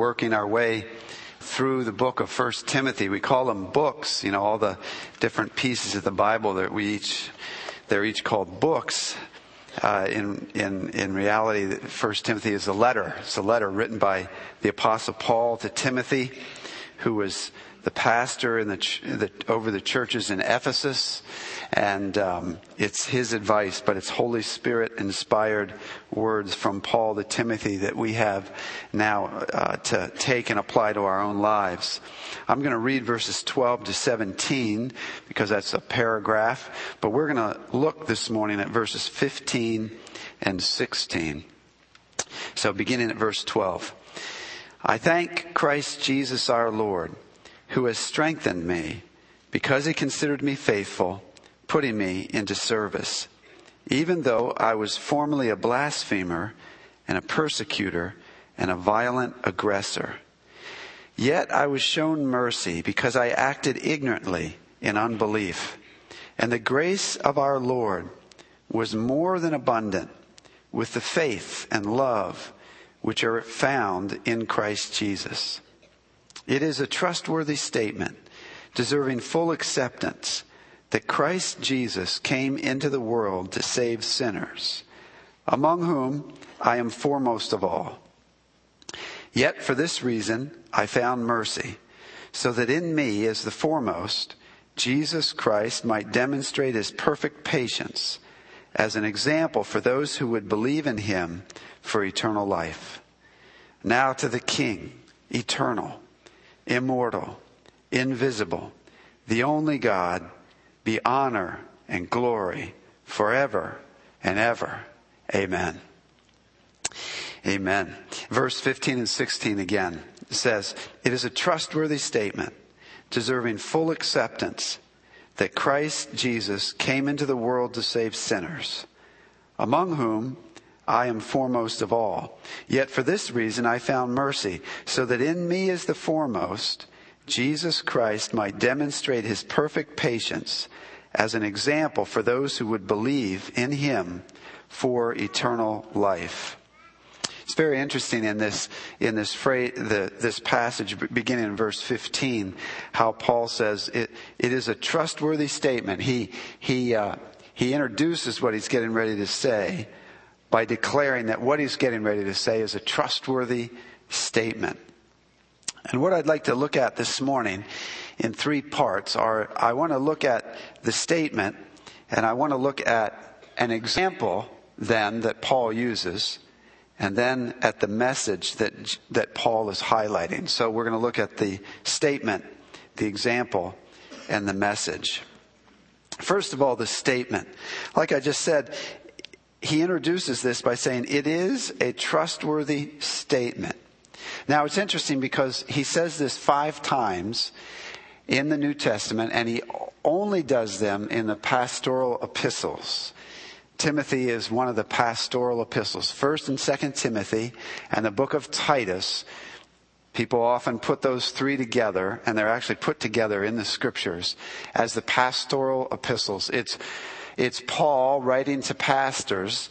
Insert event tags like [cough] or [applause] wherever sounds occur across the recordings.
working our way through the book of First Timothy. We call them books, you know, all the different pieces of the Bible that we each, they're each called books. Uh, in, in, in reality, First Timothy is a letter. It's a letter written by the apostle Paul to Timothy, who was the pastor in the, the, over the churches in Ephesus, and um, it's his advice, but it's Holy Spirit inspired words from Paul to Timothy that we have now uh, to take and apply to our own lives. I'm going to read verses 12 to 17 because that's a paragraph, but we're going to look this morning at verses 15 and 16. So beginning at verse 12. I thank Christ Jesus our Lord who has strengthened me because he considered me faithful, putting me into service. Even though I was formerly a blasphemer and a persecutor and a violent aggressor. Yet I was shown mercy because I acted ignorantly in unbelief. And the grace of our Lord was more than abundant with the faith and love which are found in Christ Jesus. It is a trustworthy statement, deserving full acceptance, that Christ Jesus came into the world to save sinners, among whom I am foremost of all. Yet for this reason I found mercy, so that in me, as the foremost, Jesus Christ might demonstrate his perfect patience as an example for those who would believe in him for eternal life. Now to the King, eternal immortal, invisible, the only God, be honor and glory forever and ever. Amen. Amen. Verse 15 and 16 again says, It is a trustworthy statement, deserving full acceptance, that Christ Jesus came into the world to save sinners, among whom I am foremost of all. Yet for this reason I found mercy, so that in me as the foremost, Jesus Christ might demonstrate his perfect patience as an example for those who would believe in him for eternal life. It's very interesting in this in this phrase, the, this passage beginning in verse 15, how Paul says it, it is a trustworthy statement. He he uh, he introduces what he's getting ready to say by declaring that what he's getting ready to say is a trustworthy statement. And what I'd like to look at this morning in three parts are I want to look at the statement and I want to look at an example then that Paul uses and then at the message that, that Paul is highlighting. So we're going to look at the statement, the example, and the message. First of all, the statement. Like I just said, he introduces this by saying it is a trustworthy statement. Now it's interesting because he says this five times in the New Testament and he only does them in the pastoral epistles. Timothy is one of the pastoral epistles. First and second Timothy and the book of Titus. People often put those three together and they're actually put together in the scriptures as the pastoral epistles. It's it's Paul writing to pastors,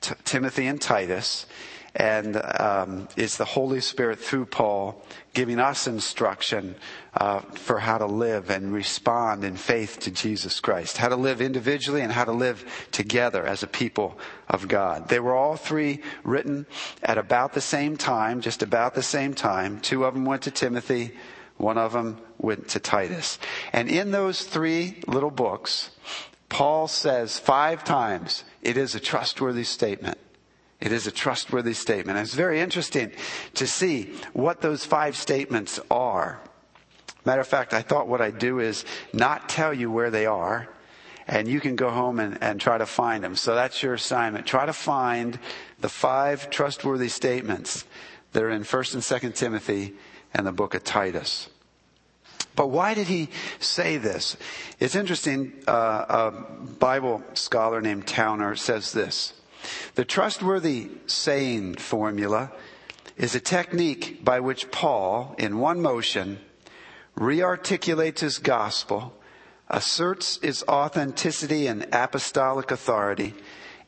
t- Timothy and Titus, and um, it's the Holy Spirit through Paul giving us instruction uh, for how to live and respond in faith to Jesus Christ, how to live individually and how to live together as a people of God. They were all three written at about the same time, just about the same time. Two of them went to Timothy, one of them went to Titus. And in those three little books, Paul says five times, it is a trustworthy statement. It is a trustworthy statement. And it's very interesting to see what those five statements are. Matter of fact, I thought what I'd do is not tell you where they are, and you can go home and, and try to find them. So that's your assignment. Try to find the five trustworthy statements that are in 1st and 2nd Timothy and the book of Titus. But why did he say this? It's interesting. Uh, a Bible scholar named Towner says this. The trustworthy saying formula is a technique by which Paul, in one motion, rearticulates his gospel, asserts its authenticity and apostolic authority,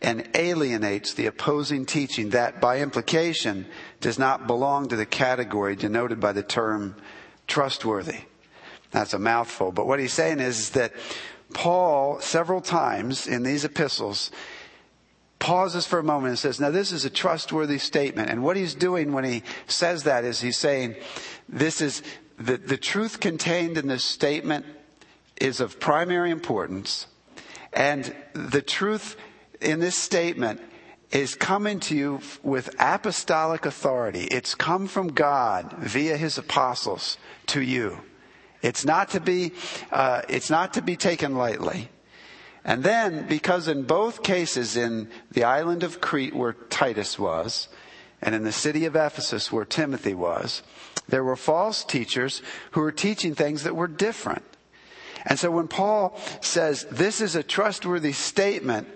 and alienates the opposing teaching that, by implication, does not belong to the category denoted by the term trustworthy. That's a mouthful, but what he's saying is that Paul, several times in these epistles, pauses for a moment and says, Now, this is a trustworthy statement. And what he's doing when he says that is he's saying, This is the, the truth contained in this statement is of primary importance. And the truth in this statement is coming to you with apostolic authority. It's come from God via his apostles to you. It's not to be, uh, it's not to be taken lightly. And then, because in both cases, in the island of Crete where Titus was, and in the city of Ephesus where Timothy was, there were false teachers who were teaching things that were different. And so when Paul says this is a trustworthy statement,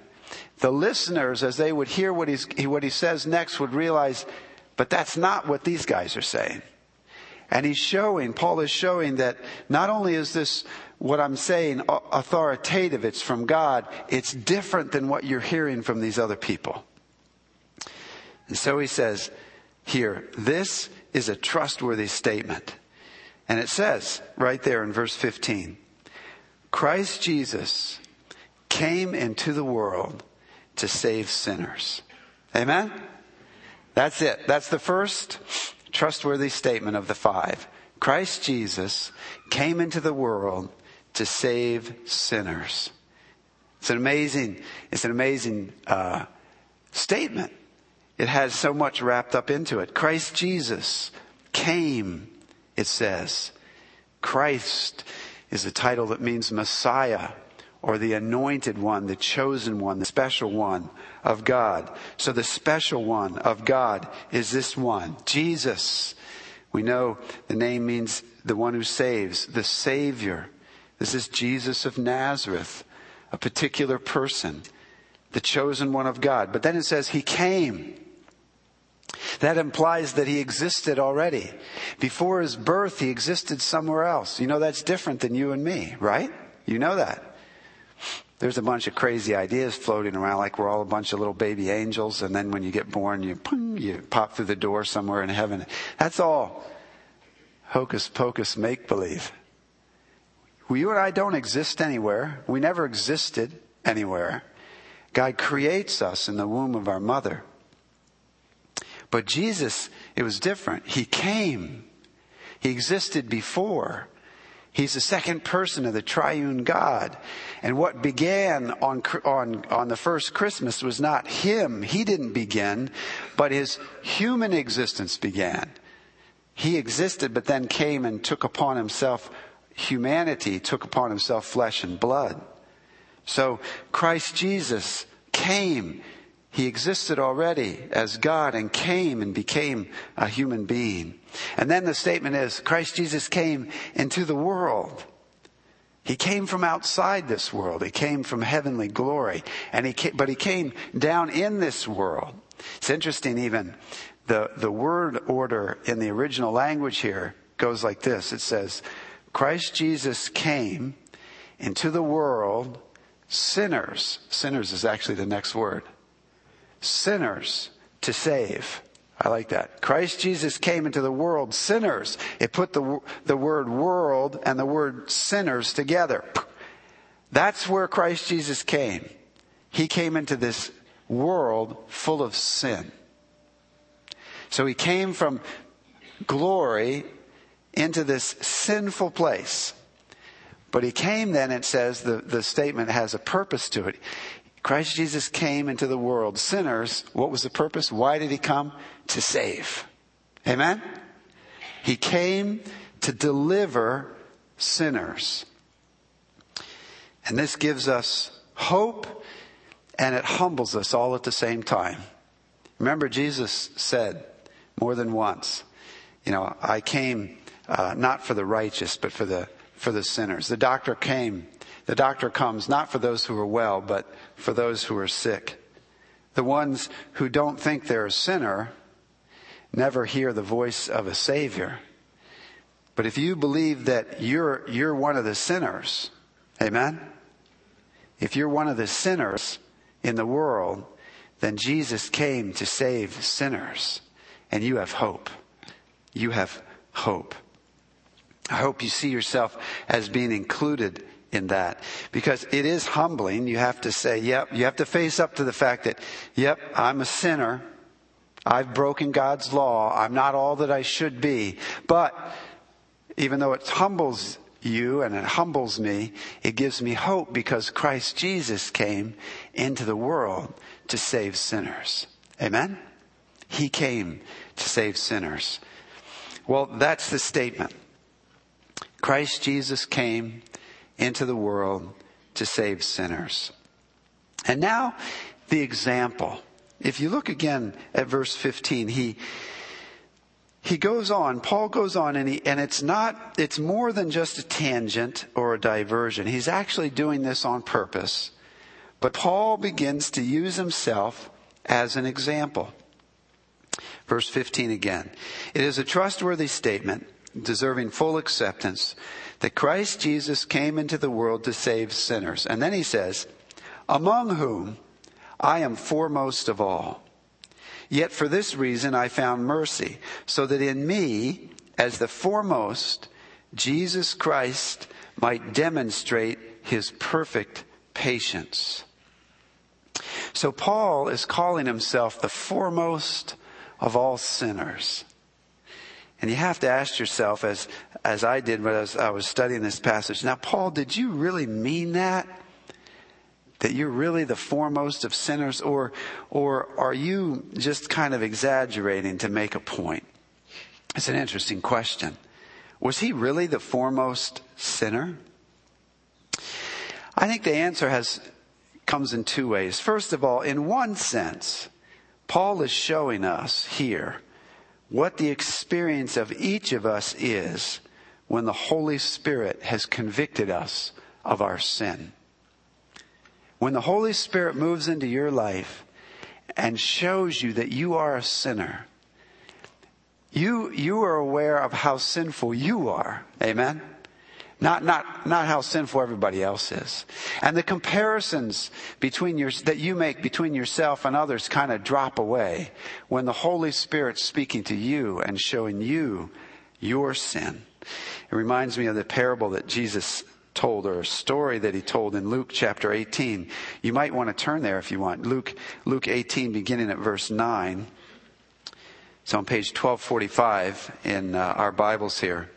the listeners, as they would hear what, he's, what he says next, would realize, but that's not what these guys are saying. And he's showing, Paul is showing that not only is this what I'm saying authoritative, it's from God, it's different than what you're hearing from these other people. And so he says here, this is a trustworthy statement. And it says right there in verse 15, Christ Jesus came into the world to save sinners. Amen? That's it. That's the first trustworthy statement of the five. Christ Jesus came into the world to save sinners. It's an amazing, it's an amazing uh, statement. It has so much wrapped up into it. Christ Jesus came, it says. Christ is a title that means Messiah or the anointed one, the chosen one, the special one of God. So the special one of God is this one, Jesus. We know the name means the one who saves, the Savior. This is Jesus of Nazareth, a particular person, the chosen one of God. But then it says he came. That implies that he existed already. Before his birth, he existed somewhere else. You know, that's different than you and me, right? You know that. There's a bunch of crazy ideas floating around, like we're all a bunch of little baby angels, and then when you get born, you, you pop through the door somewhere in heaven. That's all hocus pocus make believe. Well, you and I don't exist anywhere. We never existed anywhere. God creates us in the womb of our mother. But Jesus, it was different. He came. He existed before. He's the second person of the triune God. And what began on, on, on the first Christmas was not him. He didn't begin, but his human existence began. He existed, but then came and took upon himself humanity, took upon himself flesh and blood. So Christ Jesus came he existed already as God and came and became a human being. And then the statement is Christ Jesus came into the world. He came from outside this world. He came from heavenly glory. And he came, but he came down in this world. It's interesting even the, the word order in the original language here goes like this. It says, Christ Jesus came into the world sinners. Sinners is actually the next word sinners to save. I like that. Christ Jesus came into the world sinners. It put the, the word world and the word sinners together. That's where Christ Jesus came. He came into this world full of sin. So he came from glory into this sinful place. But he came then, it says, the, the statement has a purpose to it. Christ Jesus came into the world. Sinners, what was the purpose? Why did he come? To save. Amen? He came to deliver sinners. And this gives us hope and it humbles us all at the same time. Remember, Jesus said more than once, you know, I came uh, not for the righteous, but for the, for the sinners. The doctor came the doctor comes not for those who are well, but for those who are sick. The ones who don't think they're a sinner never hear the voice of a Savior. But if you believe that you're, you're one of the sinners, amen? If you're one of the sinners, in the world, then Jesus came to save sinners. And you have hope. You have hope. I hope you see yourself as being included in that because it is humbling. You have to say, yep, you have to face up to the fact that, yep, I'm a sinner. I've broken God's law. I'm not all that I should be. But even though it humbles you and it humbles me, it gives me hope because Christ Jesus came into the world to save sinners. Amen? He came to save sinners. Well, that's the statement. Christ Jesus came into the world to save sinners. And now the example. If you look again at verse 15, he, he goes on, Paul goes on, and, he, and it's not, it's more than just a tangent or a diversion. He's actually doing this on purpose. But Paul begins to use himself as an example. Verse 15 again. It is a trustworthy statement, deserving full acceptance, that Christ Jesus came into the world to save sinners. And then he says, among whom I am foremost of all. Yet for this reason I found mercy, so that in me, as the foremost, Jesus Christ might demonstrate his perfect patience. So Paul is calling himself the foremost of all sinners. And you have to ask yourself, as, as I did when I was, I was studying this passage, now, Paul, did you really mean that? That you're really the foremost of sinners? Or, or are you just kind of exaggerating to make a point? It's an interesting question. Was he really the foremost sinner? I think the answer has, comes in two ways. First of all, in one sense, Paul is showing us here what the experience of each of us is when the Holy Spirit has convicted us of our sin. When the Holy Spirit moves into your life and shows you that you are a sinner, you, you are aware of how sinful you are. Amen? Not, not, not how sinful everybody else is. And the comparisons between your, that you make between yourself and others kind of drop away when the Holy Spirit's speaking to you and showing you your sin. It reminds me of the parable that Jesus told or a story that he told in Luke chapter 18. You might want to turn there if you want. Luke, Luke 18 beginning at verse 9. It's on page 1245 in uh, our Bibles here.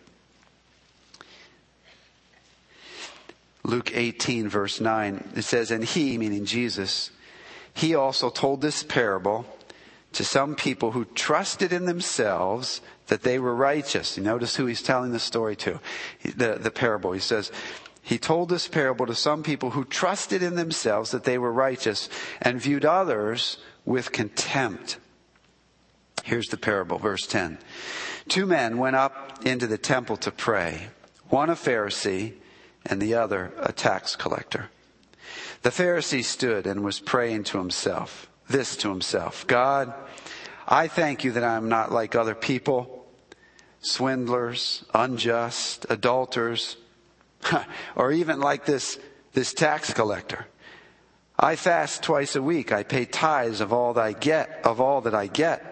Luke 18 verse 9, it says, And he, meaning Jesus, he also told this parable to some people who trusted in themselves that they were righteous. You notice who he's telling the story to, the, the parable. He says, he told this parable to some people who trusted in themselves that they were righteous and viewed others with contempt. Here's the parable, verse 10. Two men went up into the temple to pray, one a Pharisee and the other a tax collector. The Pharisee stood and was praying to himself, this to himself God, I thank you that I am not like other people, swindlers, unjust, adulterers, [laughs] or even like this, this tax collector. I fast twice a week. I pay tithes of all that I get, of all that I get.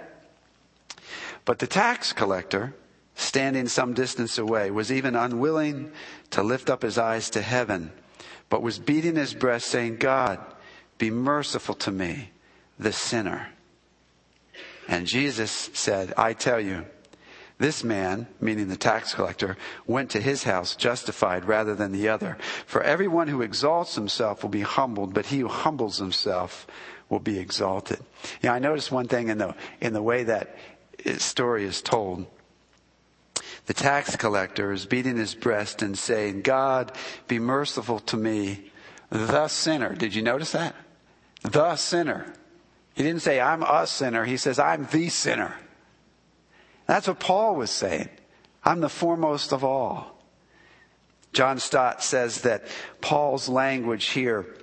But the tax collector, standing some distance away, was even unwilling to lift up his eyes to heaven, but was beating his breast, saying, God, be merciful to me, the sinner. And Jesus said, I tell you, this man, meaning the tax collector, went to his house justified rather than the other. For everyone who exalts himself will be humbled, but he who humbles himself will be exalted. Yeah, I noticed one thing in the, in the way that story is told. The tax collector is beating his breast and saying, God, be merciful to me, the sinner. Did you notice that? The sinner. He didn't say, I'm a sinner. He says, I'm the sinner. That's what Paul was saying. I'm the foremost of all. John Stott says that Paul's language here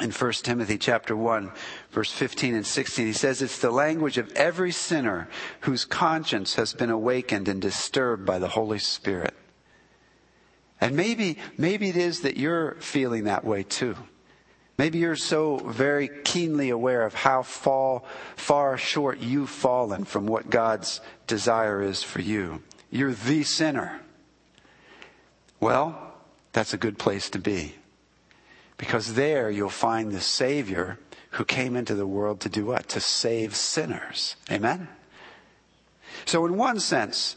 in 1 Timothy chapter 1 verse 15 and 16 he says it's the language of every sinner whose conscience has been awakened and disturbed by the Holy Spirit. And maybe maybe it is that you're feeling that way too. Maybe you're so very keenly aware of how fall, far short you've fallen from what God's desire is for you. You're the sinner. Well, that's a good place to be. Because there you'll find the Savior who came into the world to do what? To save sinners. Amen? So, in one sense,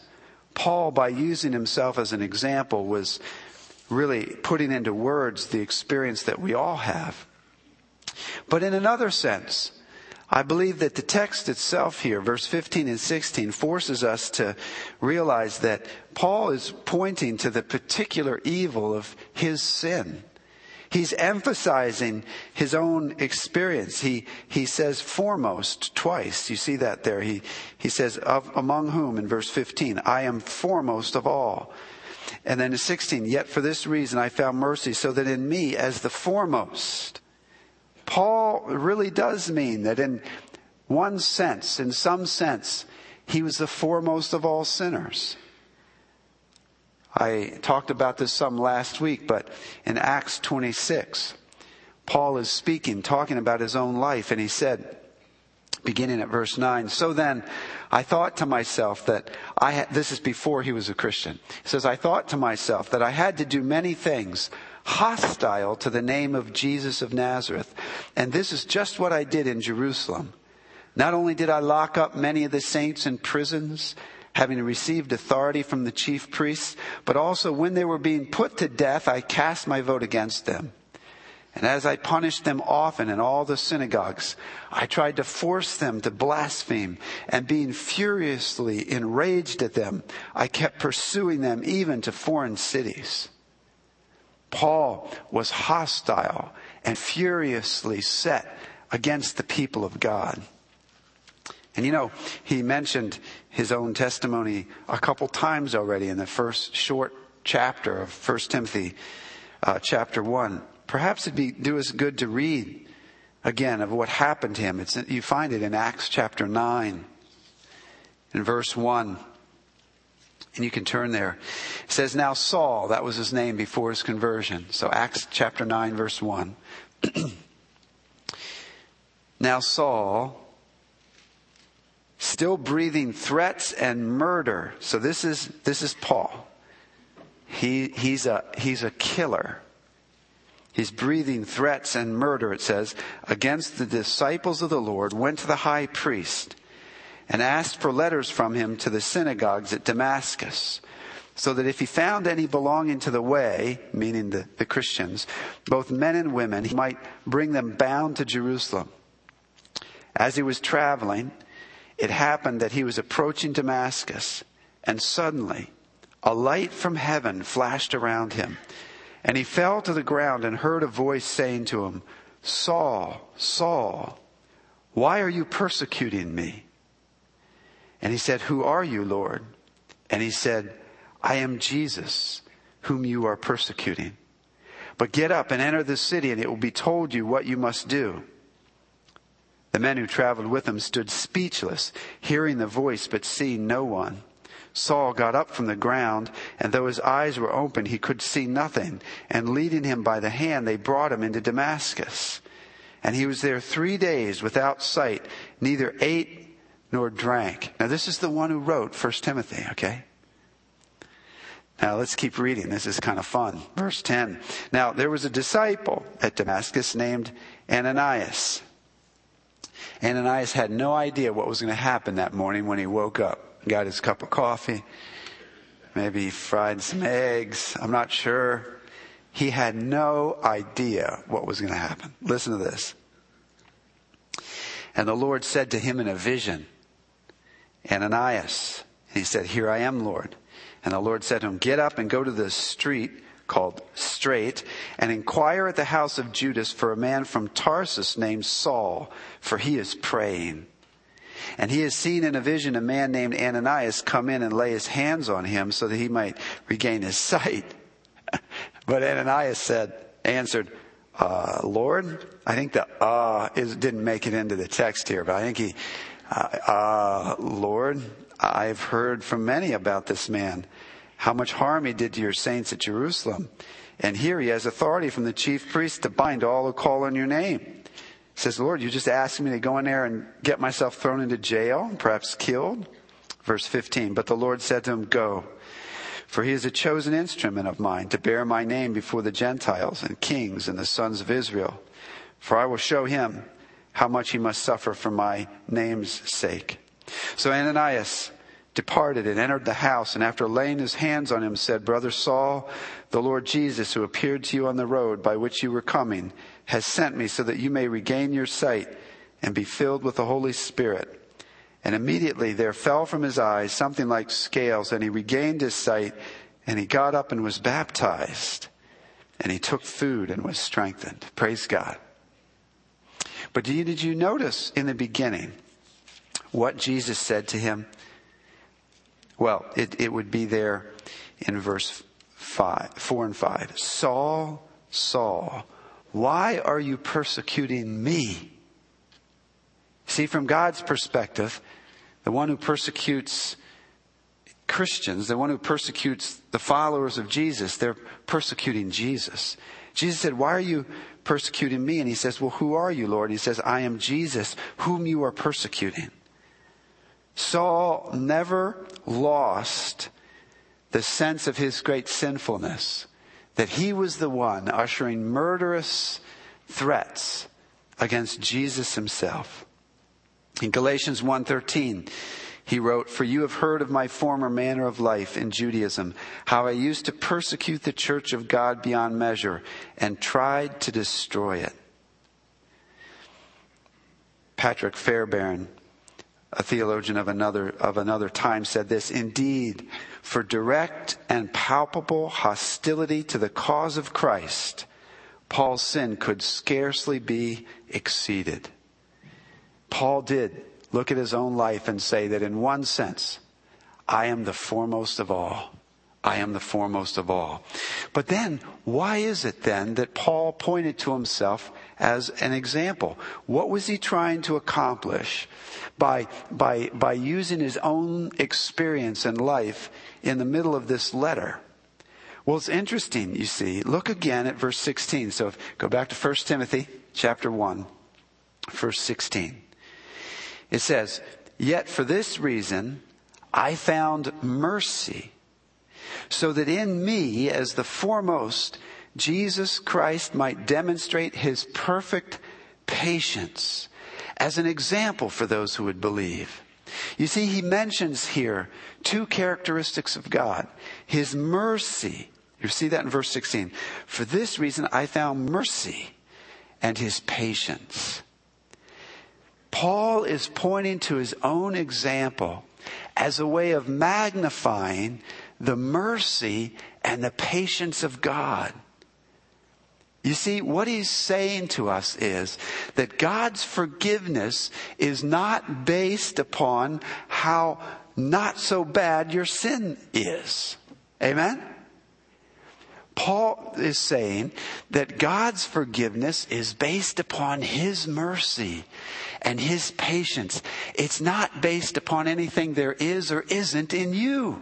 Paul, by using himself as an example, was really putting into words the experience that we all have. But in another sense, I believe that the text itself here, verse 15 and 16, forces us to realize that Paul is pointing to the particular evil of his sin. He's emphasizing his own experience. He, he says foremost twice. You see that there. He, he says, of, among whom in verse 15, I am foremost of all. And then in 16, yet for this reason I found mercy so that in me as the foremost, Paul really does mean that in one sense, in some sense, he was the foremost of all sinners. I talked about this some last week, but in Acts 26, Paul is speaking, talking about his own life, and he said, beginning at verse 9, So then I thought to myself that I had, this is before he was a Christian. He says, I thought to myself that I had to do many things hostile to the name of Jesus of Nazareth. And this is just what I did in Jerusalem. Not only did I lock up many of the saints in prisons, having received authority from the chief priests, but also when they were being put to death, I cast my vote against them. And as I punished them often in all the synagogues, I tried to force them to blaspheme, and being furiously enraged at them, I kept pursuing them even to foreign cities. Paul was hostile and furiously set against the people of God. And you know, he mentioned his own testimony a couple times already in the first short chapter of 1 Timothy uh, chapter 1. Perhaps it'd be do us good to read again of what happened to him. It's, you find it in Acts chapter 9 in verse 1. And you can turn there. It says, Now Saul, that was his name before his conversion. So Acts chapter 9, verse 1. [clears throat] now Saul, still breathing threats and murder. So this is, this is Paul. He, he's a, he's a killer. He's breathing threats and murder, it says, against the disciples of the Lord, went to the high priest and asked for letters from him to the synagogues at Damascus, so that if he found any belonging to the way, meaning the, the Christians, both men and women, he might bring them bound to Jerusalem. As he was traveling, it happened that he was approaching Damascus, and suddenly a light from heaven flashed around him. And he fell to the ground and heard a voice saying to him, Saul, Saul, why are you persecuting me? And he said, Who are you, Lord? And he said, I am Jesus, whom you are persecuting. But get up and enter the city, and it will be told you what you must do. The men who traveled with him stood speechless, hearing the voice, but seeing no one. Saul got up from the ground, and though his eyes were open, he could see nothing. And leading him by the hand, they brought him into Damascus. And he was there three days without sight, neither ate nor drank. Now, this is the one who wrote First Timothy, okay? Now, let's keep reading. This is kind of fun. Verse 10. Now, there was a disciple at Damascus named Ananias. Ananias had no idea what was going to happen that morning when he woke up, got his cup of coffee, maybe he fried some eggs. I'm not sure. He had no idea what was going to happen. Listen to this. And the Lord said to him in a vision, Ananias. And he said, Here I am, Lord. And the Lord said to him, Get up and go to the street called Straight and inquire at the house of Judas for a man from Tarsus named Saul, for he is praying. And he has seen in a vision a man named Ananias come in and lay his hands on him so that he might regain his [laughs] sight. but Ananias said, answered, uh, Lord, I think the uh is, didn't make it into the text here, but I think he uh, uh, Lord, I've heard from many about this man, how much harm he did to your saints at Jerusalem. And here he has authority from the chief priest to bind all who call on your name. He says, Lord, you just asked me to go in there and get myself thrown into jail, perhaps killed. Verse 15, but the Lord said to him, Go, for he is a chosen instrument of mine to bear my name before the Gentiles and kings and the sons of Israel. For I will show him how much he must suffer for my name's sake. So Ananias departed and entered the house, and after laying his hands on him, said, Brother Saul, the Lord Jesus, who appeared to you on the road by which you were coming, has sent me so that you may regain your sight and be filled with the Holy Spirit. And immediately there fell from his eyes something like scales, and he regained his sight, and he got up and was baptized. And he took food and was strengthened. Praise God. But did you notice in the beginning what Jesus said to him? Well, it, it would be there in verse five, 4 and 5. Saul, Saul, why are you persecuting me? See, from God's perspective, the one who persecutes Christians, the one who persecutes the followers of Jesus, they're persecuting Jesus. Jesus said, Why are you persecuting me? And he says, Well, who are you, Lord? He says, I am Jesus, whom you are persecuting. Saul never lost the sense of his great sinfulness, that he was the one ushering murderous threats against Jesus himself. In Galatians 1:13, he wrote, For you have heard of my former manner of life in Judaism, how I used to persecute the church of God beyond measure and tried to destroy it. Patrick Fairbairn, a theologian of another, of another time, said this Indeed, for direct and palpable hostility to the cause of Christ, Paul's sin could scarcely be exceeded. Paul did look at his own life and say that in one sense, I am the foremost of all. I am the foremost of all. But then, why is it then that Paul pointed to himself as an example? What was he trying to accomplish by, by, by using his own experience and life in the middle of this letter? Well, it's interesting, you see. Look again at verse 16. So if, go back to 1 Timothy chapter 1, verse 16. It says, Yet for this reason I found mercy, so that in me, as the foremost, Jesus Christ might demonstrate his perfect patience as an example for those who would believe. You see, he mentions here two characteristics of God his mercy. You see that in verse 16. For this reason I found mercy and his patience. Paul is pointing to his own example as a way of magnifying the mercy and the patience of God. You see, what he's saying to us is that God's forgiveness is not based upon how not so bad your sin is. Amen? Paul is saying that God's forgiveness is based upon his mercy and his patience. It's not based upon anything there is or isn't in you.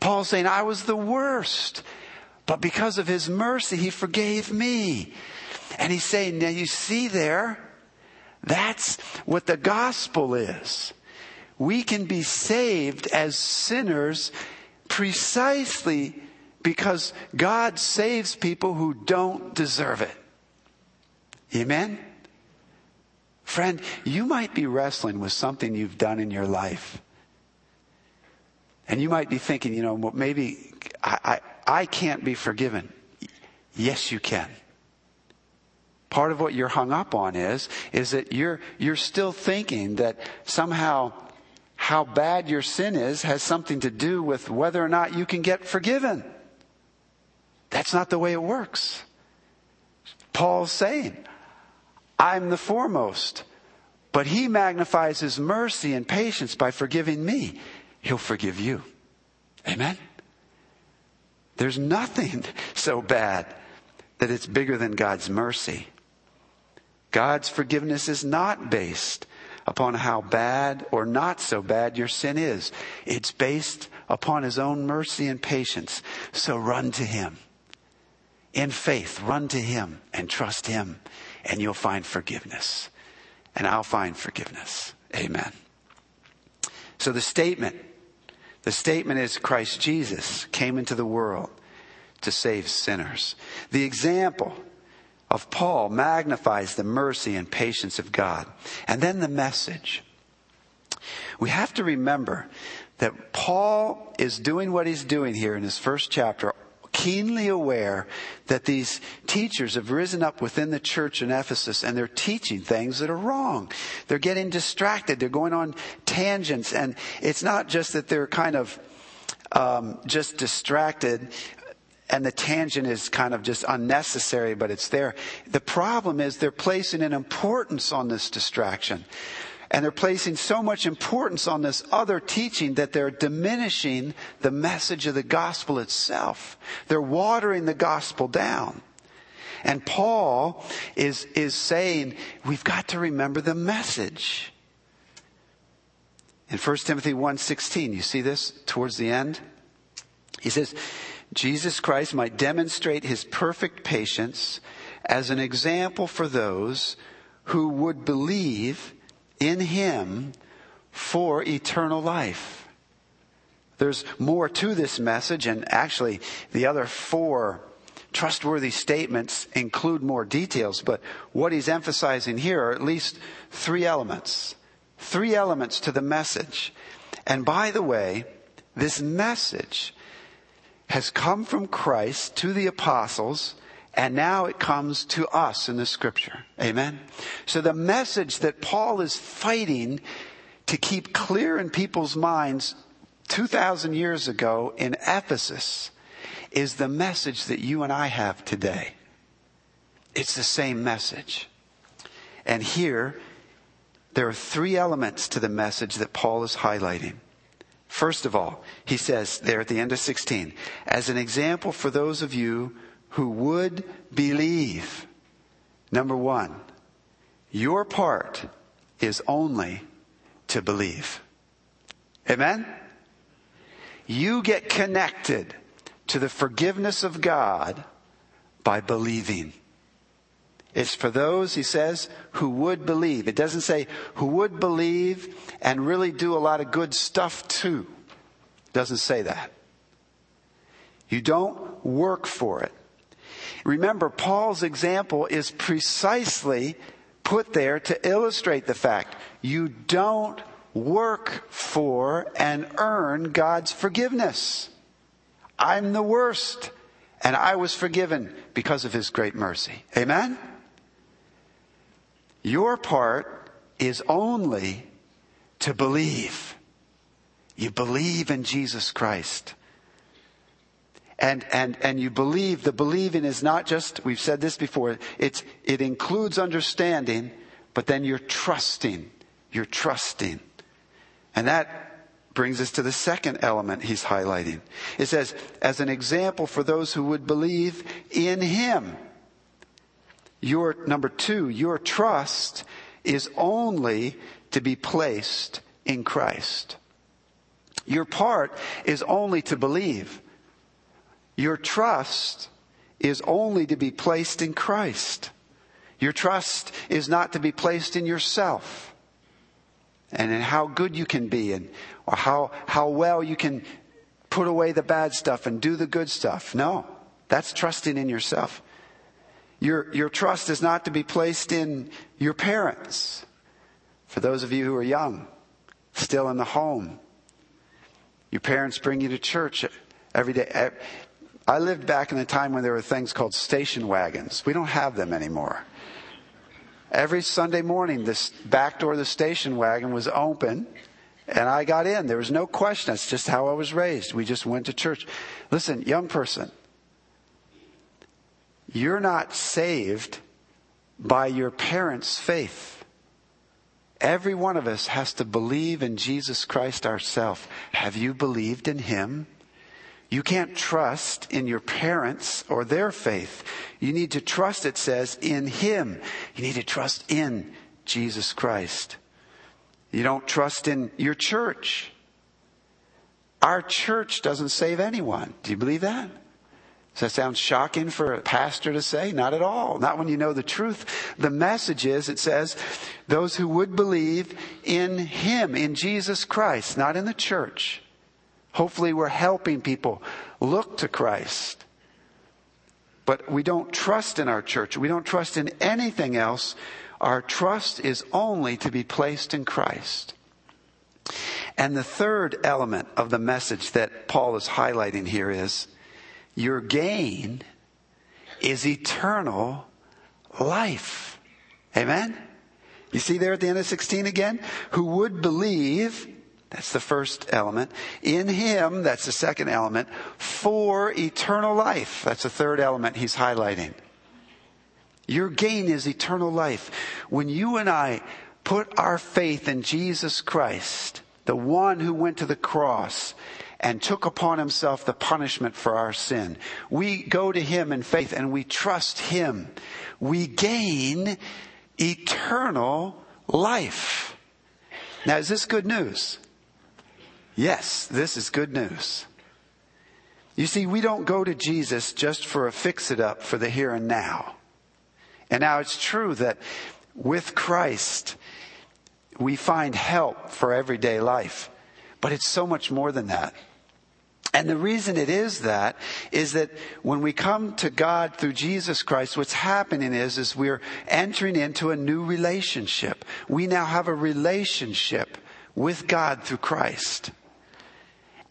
Paul's saying, I was the worst, but because of his mercy, he forgave me. And he's saying, now you see there, that's what the gospel is. We can be saved as sinners precisely because God saves people who don't deserve it. Amen? Friend, you might be wrestling with something you've done in your life. And you might be thinking, you know, maybe I, I, I can't be forgiven. Yes, you can. Part of what you're hung up on is, is that you're, you're still thinking that somehow how bad your sin is has something to do with whether or not you can get forgiven. That's not the way it works. Paul's saying, I'm the foremost. But he magnifies his mercy and patience by forgiving me. He'll forgive you. Amen? There's nothing so bad that it's bigger than God's mercy. God's forgiveness is not based upon how bad or not so bad your sin is. It's based upon his own mercy and patience. So run to him. In faith, run to him and trust him, and you'll find forgiveness. And I'll find forgiveness. Amen. So the statement, the statement is Christ Jesus came into the world to save sinners. The example of Paul magnifies the mercy and patience of God. And then the message. We have to remember that Paul is doing what he's doing here in his first chapter, keenly aware that these teachers have risen up within the church in Ephesus and they're teaching things that are wrong. They're getting distracted. They're going on tangents. And it's not just that they're kind of um, just distracted and the tangent is kind of just unnecessary, but it's there. The problem is they're placing an importance on this distraction. And they're placing so much importance on this other teaching that they're diminishing the message of the gospel itself. They're watering the gospel down. And Paul is, is saying, we've got to remember the message. In 1 Timothy 1.16, you see this towards the end? He says, Jesus Christ might demonstrate his perfect patience as an example for those who would believe in him for eternal life. There's more to this message, and actually, the other four trustworthy statements include more details, but what he's emphasizing here are at least three elements. Three elements to the message. And by the way, this message has come from Christ to the apostles, and now it comes to us in the scripture. Amen? So the message that Paul is fighting to keep clear in people's minds 2,000 years ago in Ephesus is the message that you and I have today. It's the same message. And here, there are three elements to the message that Paul is highlighting. First of all, he says there at the end of 16, as an example for those of you who would believe, number one, your part is only to believe. Amen? You get connected to the forgiveness of God by believing. It's for those, he says, who would believe. It doesn't say who would believe and really do a lot of good stuff too. It doesn't say that. You don't work for it. Remember, Paul's example is precisely put there to illustrate the fact you don't work for and earn God's forgiveness. I'm the worst, and I was forgiven because of his great mercy. Amen? Your part is only to believe. You believe in Jesus Christ. And, and, and you believe, the believing is not just, we've said this before, it's, it includes understanding, but then you're trusting. You're trusting. And that brings us to the second element he's highlighting. It says, as an example for those who would believe in him. Your, number two, your trust is only to be placed in Christ. Your part is only to believe. Your trust is only to be placed in Christ. Your trust is not to be placed in yourself and in how good you can be and or how, how well you can put away the bad stuff and do the good stuff. No, that's trusting in yourself. Your, your trust is not to be placed in your parents. For those of you who are young, still in the home, your parents bring you to church every day. I lived back in the time when there were things called station wagons. We don't have them anymore. Every Sunday morning, this back door of the station wagon was open, and I got in. There was no question. That's just how I was raised. We just went to church. Listen, young person, you're not saved by your parents' faith. Every one of us has to believe in Jesus Christ ourselves. Have you believed in Him? You can't trust in your parents or their faith. You need to trust, it says, in Him. You need to trust in Jesus Christ. You don't trust in your church. Our church doesn't save anyone. Do you believe that? Does that sound shocking for a pastor to say? Not at all. Not when you know the truth. The message is, it says, those who would believe in Him, in Jesus Christ, not in the church. Hopefully we're helping people look to Christ. But we don't trust in our church. We don't trust in anything else. Our trust is only to be placed in Christ. And the third element of the message that Paul is highlighting here is your gain is eternal life. Amen? You see there at the end of 16 again? Who would believe, that's the first element, in him, that's the second element, for eternal life. That's the third element he's highlighting. Your gain is eternal life. When you and I put our faith in Jesus Christ, the one who went to the cross and took upon himself the punishment for our sin. We go to him in faith and we trust him. We gain eternal life. Now, is this good news? Yes, this is good news. You see, we don't go to Jesus just for a fix it up for the here and now. And now it's true that with Christ, we find help for everyday life. But it's so much more than that. And the reason it is that is that when we come to God through Jesus Christ, what's happening is, is we're entering into a new relationship. We now have a relationship with God through Christ.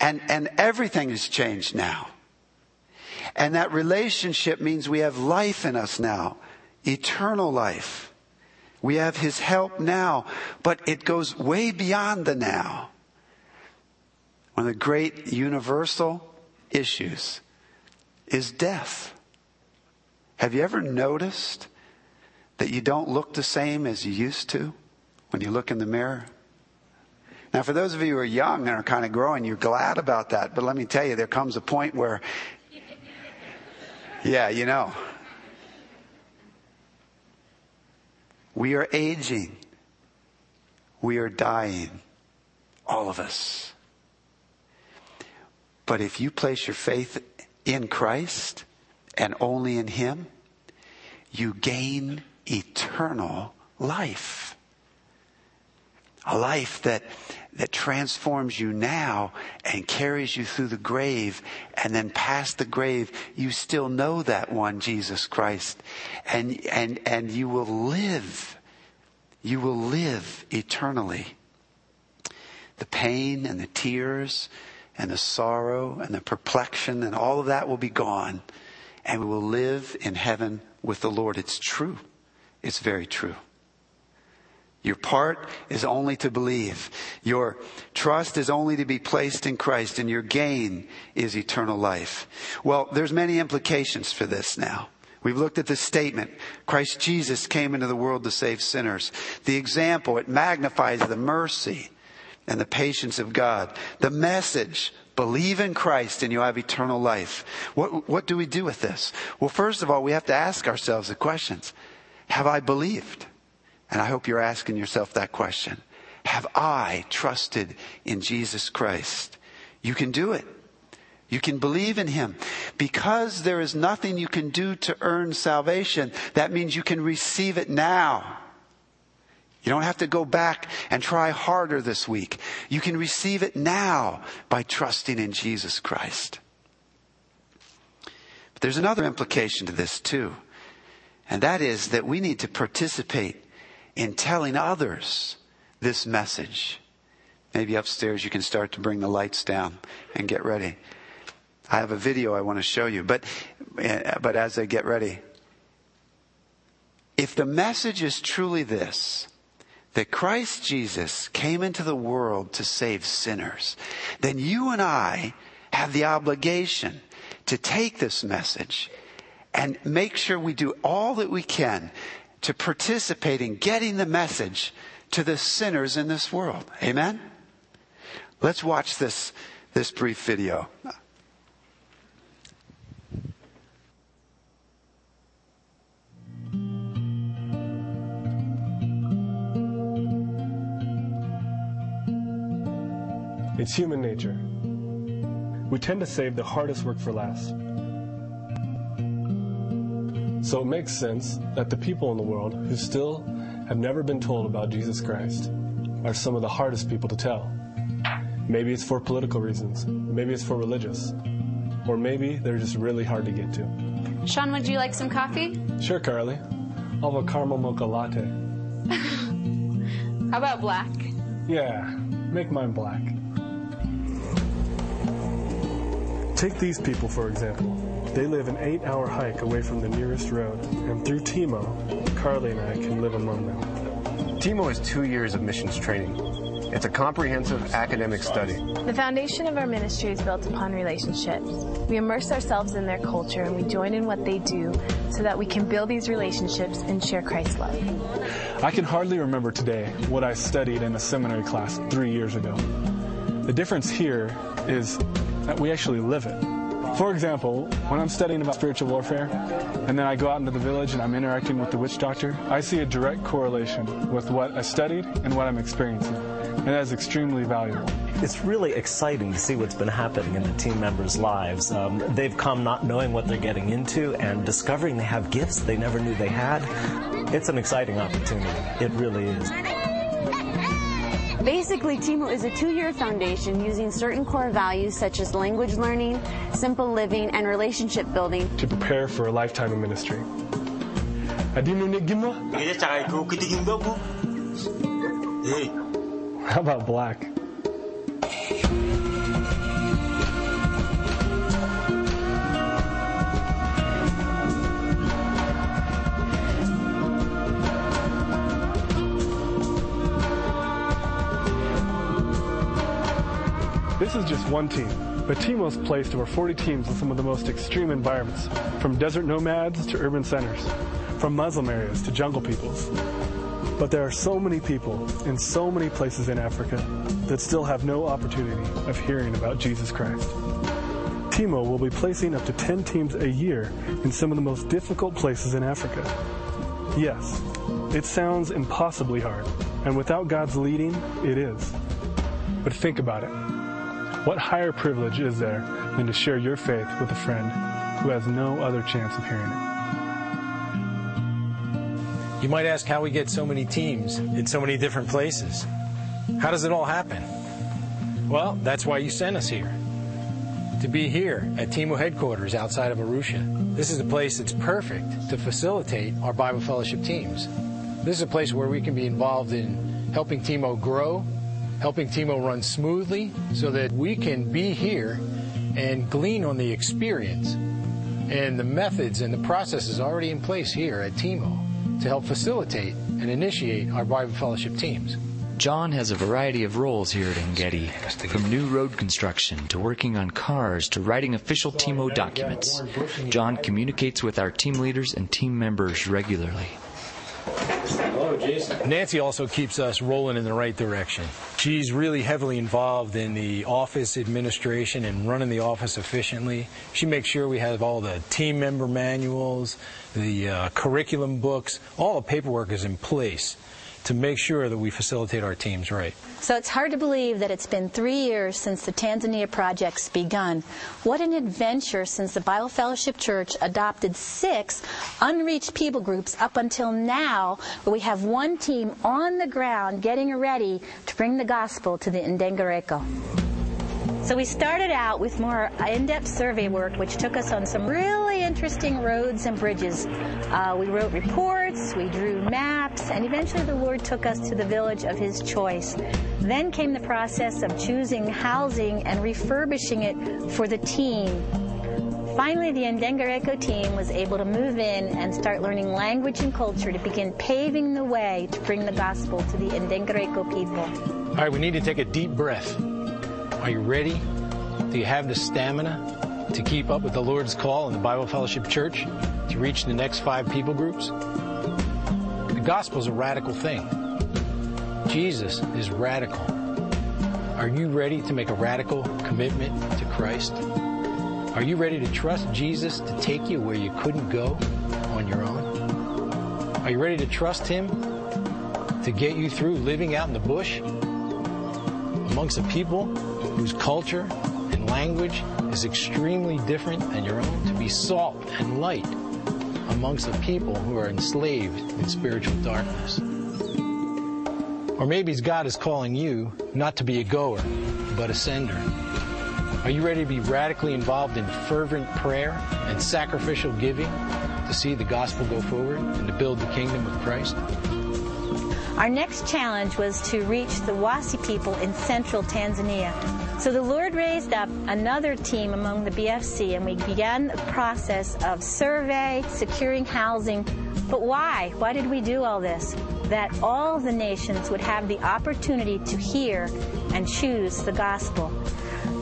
And, and everything has changed now. And that relationship means we have life in us now. Eternal life. We have His help now, but it goes way beyond the now. One of the great universal issues is death. Have you ever noticed that you don't look the same as you used to when you look in the mirror? Now, for those of you who are young and are kind of growing, you're glad about that. But let me tell you, there comes a point where, yeah, you know, we are aging. We are dying. All of us. But if you place your faith in Christ and only in Him, you gain eternal life. A life that, that transforms you now and carries you through the grave and then past the grave, you still know that one, Jesus Christ. And, and, and you will live. You will live eternally. The pain and the tears, and the sorrow and the perplexion and all of that will be gone and we will live in heaven with the Lord. It's true. It's very true. Your part is only to believe. Your trust is only to be placed in Christ and your gain is eternal life. Well, there's many implications for this now. We've looked at the statement. Christ Jesus came into the world to save sinners. The example, it magnifies the mercy and the patience of God. The message, believe in Christ and you'll have eternal life. What, what do we do with this? Well, first of all, we have to ask ourselves the questions. Have I believed? And I hope you're asking yourself that question. Have I trusted in Jesus Christ? You can do it. You can believe in Him. Because there is nothing you can do to earn salvation, that means you can receive it now. You don't have to go back and try harder this week. You can receive it now by trusting in Jesus Christ. But there's another implication to this too. And that is that we need to participate in telling others this message. Maybe upstairs you can start to bring the lights down and get ready. I have a video I want to show you, but, eh, but as I get ready, if the message is truly this, that Christ Jesus came into the world to save sinners, then you and I have the obligation to take this message and make sure we do all that we can to participate in getting the message to the sinners in this world. Amen? Let's watch this, this brief video. It's human nature we tend to save the hardest work for last. So it makes sense that the people in the world who still have never been told about Jesus Christ are some of the hardest people to tell. Maybe it's for political reasons, maybe it's for religious, or maybe they're just really hard to get to. Sean, would you like some coffee? Sure, Carly. I'll have a caramel mocha latte. [laughs] How about black? Yeah, make mine black. Take these people, for example. They live an eight hour hike away from the nearest road, and through Timo, Carly and I can live among them. TIMO is two years of missions training. It's a comprehensive academic study. The foundation of our ministry is built upon relationships. We immerse ourselves in their culture and we join in what they do so that we can build these relationships and share Christ's love. I can hardly remember today what I studied in a seminary class three years ago. The difference here is that we actually live it. For example, when I'm studying about spiritual warfare, and then I go out into the village and I'm interacting with the witch doctor, I see a direct correlation with what I studied and what I'm experiencing. And that is extremely valuable. It's really exciting to see what's been happening in the team members' lives. Um, they've come not knowing what they're getting into and discovering they have gifts they never knew they had. It's an exciting opportunity. It really is. Basically, TIMO is a two-year foundation using certain core values such as language learning, simple living, and relationship building to prepare for a lifetime of ministry. How about black? This is just one team, but Timo's placed over 40 teams in some of the most extreme environments, from desert nomads to urban centers, from Muslim areas to jungle peoples. But there are so many people in so many places in Africa that still have no opportunity of hearing about Jesus Christ. Timo will be placing up to 10 teams a year in some of the most difficult places in Africa. Yes, it sounds impossibly hard, and without God's leading, it is. But think about it. What higher privilege is there than to share your faith with a friend who has no other chance of hearing it? You might ask how we get so many teams in so many different places. How does it all happen? Well, that's why you sent us here. To be here at TIMO headquarters outside of Arusha. This is a place that's perfect to facilitate our Bible fellowship teams. This is a place where we can be involved in helping TIMO grow helping Timo run smoothly so that we can be here and glean on the experience and the methods and the processes already in place here at Timo to help facilitate and initiate our Bible fellowship teams. John has a variety of roles here at Engedi, from new road construction to working on cars to writing official TIMO documents. John communicates with our team leaders and team members regularly. Jason. Nancy also keeps us rolling in the right direction. She's really heavily involved in the office administration and running the office efficiently. She makes sure we have all the team member manuals, the uh, curriculum books, all the paperwork is in place to make sure that we facilitate our teams right. So it's hard to believe that it's been three years since the Tanzania project's begun. What an adventure since the Bible Fellowship Church adopted six unreached people groups up until now, where we have one team on the ground getting ready to bring the gospel to the Ndengereko. So we started out with more in-depth survey work, which took us on some really interesting roads and bridges. Uh, we wrote reports, we drew maps, and eventually the Lord took us to the village of His choice. Then came the process of choosing housing and refurbishing it for the team. Finally, the Ndengereko team was able to move in and start learning language and culture to begin paving the way to bring the gospel to the Ndengereko people. All right, we need to take a deep breath. Are you ready? Do you have the stamina to keep up with the Lord's call in the Bible Fellowship Church to reach the next five people groups? The gospel is a radical thing. Jesus is radical. Are you ready to make a radical commitment to Christ? Are you ready to trust Jesus to take you where you couldn't go on your own? Are you ready to trust Him to get you through living out in the bush amongst a people whose culture and language is extremely different than your own, to be salt and light amongst the people who are enslaved in spiritual darkness. Or maybe God is calling you not to be a goer, but a sender. Are you ready to be radically involved in fervent prayer and sacrificial giving to see the gospel go forward and to build the kingdom of Christ? Our next challenge was to reach the Wasi people in central Tanzania. So the Lord raised up another team among the BFC and we began the process of survey, securing housing. But why? Why did we do all this? That all the nations would have the opportunity to hear and choose the gospel.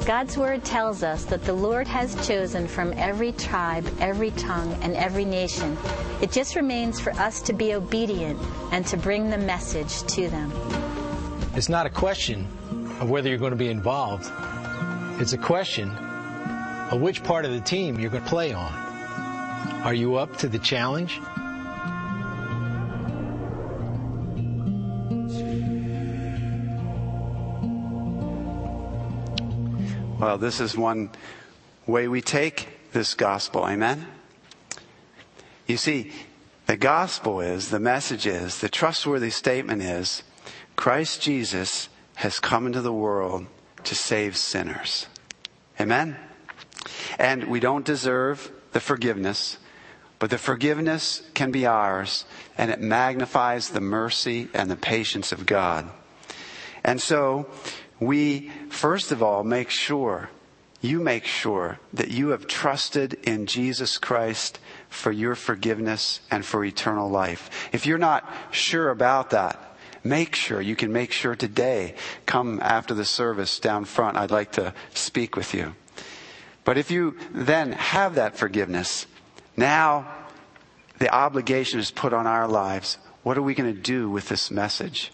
God's word tells us that the Lord has chosen from every tribe, every tongue, and every nation. It just remains for us to be obedient and to bring the message to them. It's not a question of whether you're going to be involved. It's a question of which part of the team you're going to play on. Are you up to the challenge? Well, this is one way we take this gospel. Amen? You see, the gospel is, the message is, the trustworthy statement is, Christ Jesus has come into the world to save sinners. Amen? And we don't deserve the forgiveness, but the forgiveness can be ours, and it magnifies the mercy and the patience of God. And so, we first of all make sure, you make sure that you have trusted in Jesus Christ for your forgiveness and for eternal life. If you're not sure about that, make sure. You can make sure today. Come after the service down front. I'd like to speak with you. But if you then have that forgiveness, now the obligation is put on our lives. What are we going to do with this message?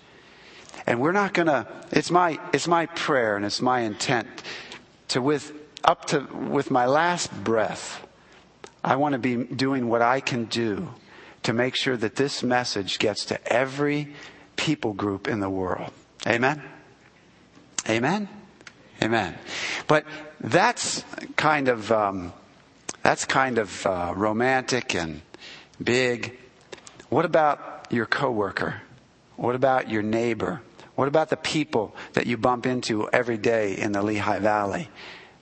And we're not gonna, it's my, it's my prayer and it's my intent to with, up to, with my last breath, I want to be doing what I can do to make sure that this message gets to every people group in the world. Amen? Amen? Amen. But that's kind of, um, that's kind of uh, romantic and big. What about your coworker? What about your neighbor? What about the people that you bump into every day in the Lehigh Valley?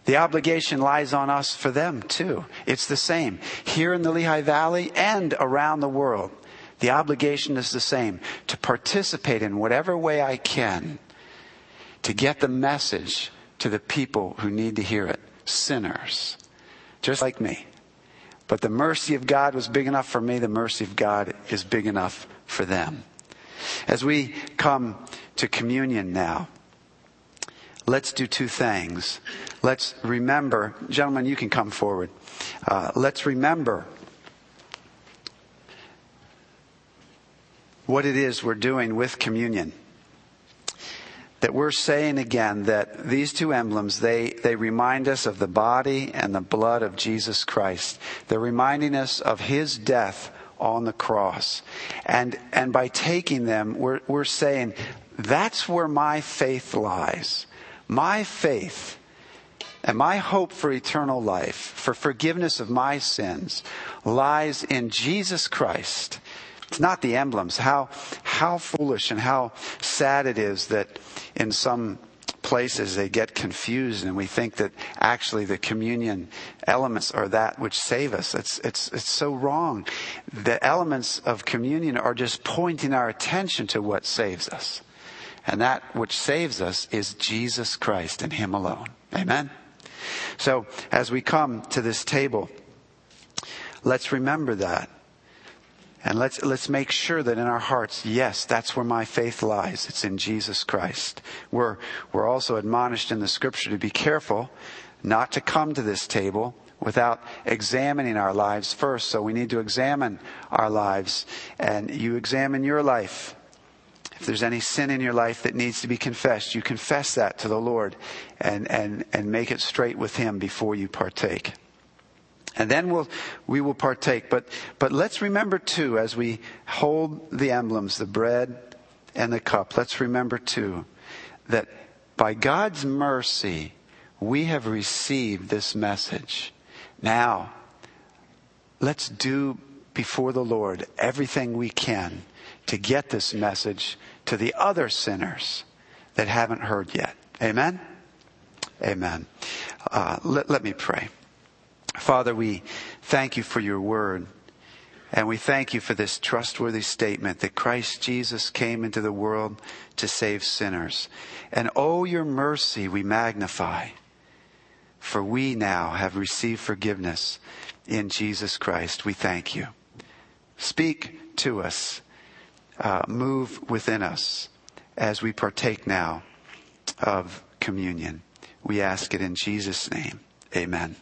The obligation lies on us for them too. It's the same here in the Lehigh Valley and around the world. The obligation is the same to participate in whatever way I can to get the message to the people who need to hear it. Sinners. Just like me. But the mercy of God was big enough for me. The mercy of God is big enough for them. As we come to communion now, let's do two things. Let's remember, gentlemen, you can come forward. Uh, let's remember what it is we're doing with communion. That we're saying again that these two emblems, they, they remind us of the body and the blood of Jesus Christ. They're reminding us of His death on the cross. And, and by taking them, we're, we're saying, that's where my faith lies. My faith and my hope for eternal life, for forgiveness of my sins, lies in Jesus Christ. It's not the emblems. How, how foolish and how sad it is that in some places they get confused and we think that actually the communion elements are that which save us. It's, it's, it's so wrong. The elements of communion are just pointing our attention to what saves us. And that which saves us is Jesus Christ and Him alone. Amen? So as we come to this table, let's remember that. And let's, let's make sure that in our hearts, yes, that's where my faith lies. It's in Jesus Christ. We're, we're also admonished in the scripture to be careful not to come to this table without examining our lives first. So we need to examine our lives. And you examine your life. If there's any sin in your life that needs to be confessed, you confess that to the Lord and, and, and make it straight with Him before you partake. And then we'll, we will partake. But, but let's remember too, as we hold the emblems, the bread and the cup, let's remember too, that by God's mercy, we have received this message. Now, let's do before the Lord everything we can to get this message to the other sinners that haven't heard yet. Amen? Amen. Uh, let, let me pray. Father, we thank you for your word. And we thank you for this trustworthy statement that Christ Jesus came into the world to save sinners. And oh, your mercy we magnify. For we now have received forgiveness in Jesus Christ. We thank you. Speak to us. Uh, move within us as we partake now of communion. We ask it in Jesus' name. Amen.